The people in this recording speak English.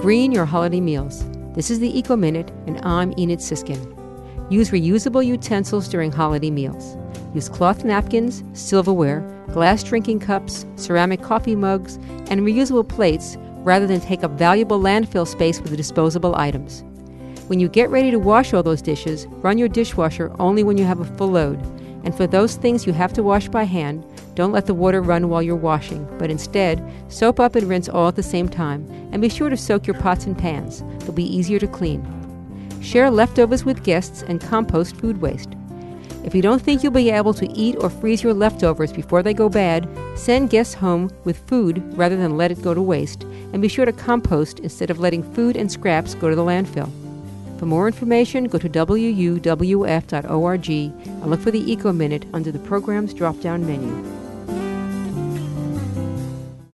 Green your holiday meals. This is the Eco Minute, and I'm Enid Sisskin. Use reusable utensils during holiday meals. Use cloth napkins, silverware, glass drinking cups, ceramic coffee mugs, and reusable plates rather than take up valuable landfill space with disposable items. When you get ready to wash all those dishes, run your dishwasher only when you have a full load. And for those things you have to wash by hand, don't let the water run while you're washing, but instead, soap up and rinse all at the same time, and be sure to soak your pots and pans. They'll be easier to clean. Share leftovers with guests and compost food waste. If you don't think you'll be able to eat or freeze your leftovers before they go bad, send guests home with food rather than let it go to waste, and be sure to compost instead of letting food and scraps go to the landfill. For more information, go to wuwf.org and look for the Eco Minute under the program's drop down menu.